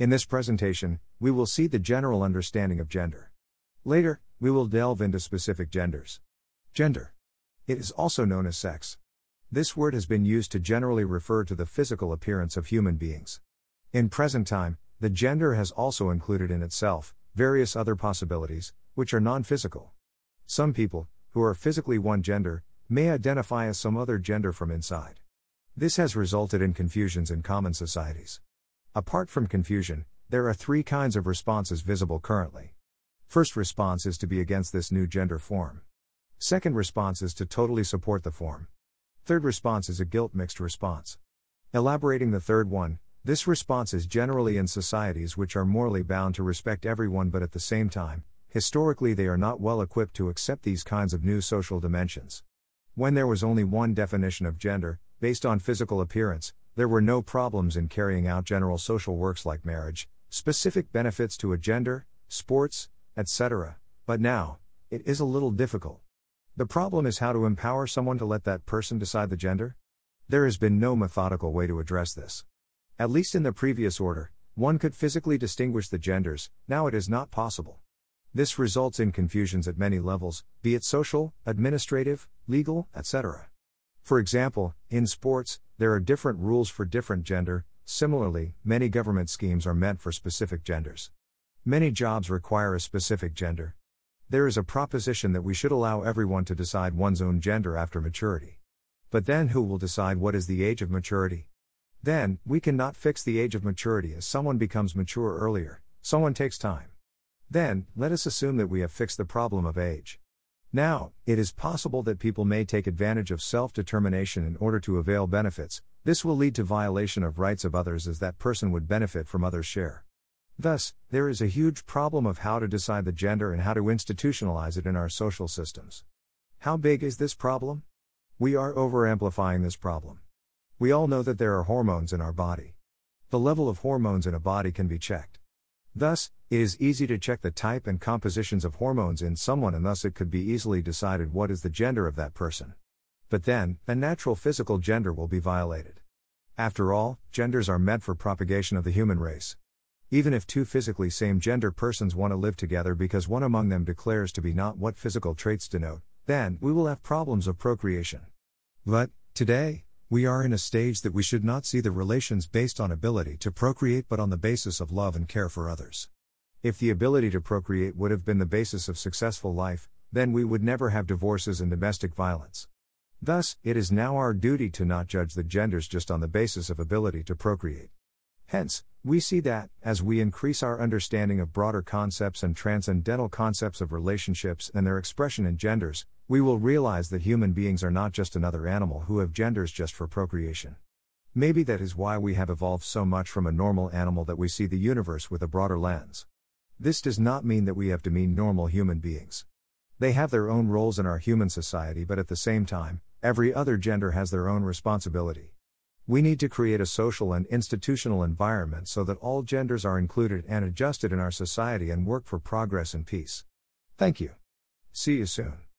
In this presentation, we will see the general understanding of gender. Later, we will delve into specific genders. Gender. It is also known as sex. This word has been used to generally refer to the physical appearance of human beings. In present time, the gender has also included in itself various other possibilities, which are non physical. Some people, who are physically one gender, may identify as some other gender from inside. This has resulted in confusions in common societies. Apart from confusion, there are three kinds of responses visible currently. First response is to be against this new gender form. Second response is to totally support the form. Third response is a guilt mixed response. Elaborating the third one, this response is generally in societies which are morally bound to respect everyone but at the same time, historically they are not well equipped to accept these kinds of new social dimensions. When there was only one definition of gender, based on physical appearance, there were no problems in carrying out general social works like marriage, specific benefits to a gender, sports, etc., but now, it is a little difficult. The problem is how to empower someone to let that person decide the gender? There has been no methodical way to address this. At least in the previous order, one could physically distinguish the genders, now it is not possible. This results in confusions at many levels, be it social, administrative, legal, etc. For example, in sports, there are different rules for different gender, similarly, many government schemes are meant for specific genders. Many jobs require a specific gender. There is a proposition that we should allow everyone to decide one's own gender after maturity. But then who will decide what is the age of maturity? Then, we cannot fix the age of maturity as someone becomes mature earlier, someone takes time. Then, let us assume that we have fixed the problem of age. Now, it is possible that people may take advantage of self determination in order to avail benefits, this will lead to violation of rights of others as that person would benefit from others' share. Thus, there is a huge problem of how to decide the gender and how to institutionalize it in our social systems. How big is this problem? We are overamplifying this problem. We all know that there are hormones in our body. The level of hormones in a body can be checked. Thus, it is easy to check the type and compositions of hormones in someone, and thus it could be easily decided what is the gender of that person. But then, a natural physical gender will be violated. After all, genders are meant for propagation of the human race. Even if two physically same gender persons want to live together because one among them declares to be not what physical traits denote, then we will have problems of procreation. But, today, we are in a stage that we should not see the relations based on ability to procreate but on the basis of love and care for others. If the ability to procreate would have been the basis of successful life, then we would never have divorces and domestic violence. Thus, it is now our duty to not judge the genders just on the basis of ability to procreate. Hence, we see that, as we increase our understanding of broader concepts and transcendental concepts of relationships and their expression in genders, we will realize that human beings are not just another animal who have genders just for procreation. Maybe that is why we have evolved so much from a normal animal that we see the universe with a broader lens. This does not mean that we have to mean normal human beings. They have their own roles in our human society, but at the same time, every other gender has their own responsibility. We need to create a social and institutional environment so that all genders are included and adjusted in our society and work for progress and peace. Thank you. See you soon.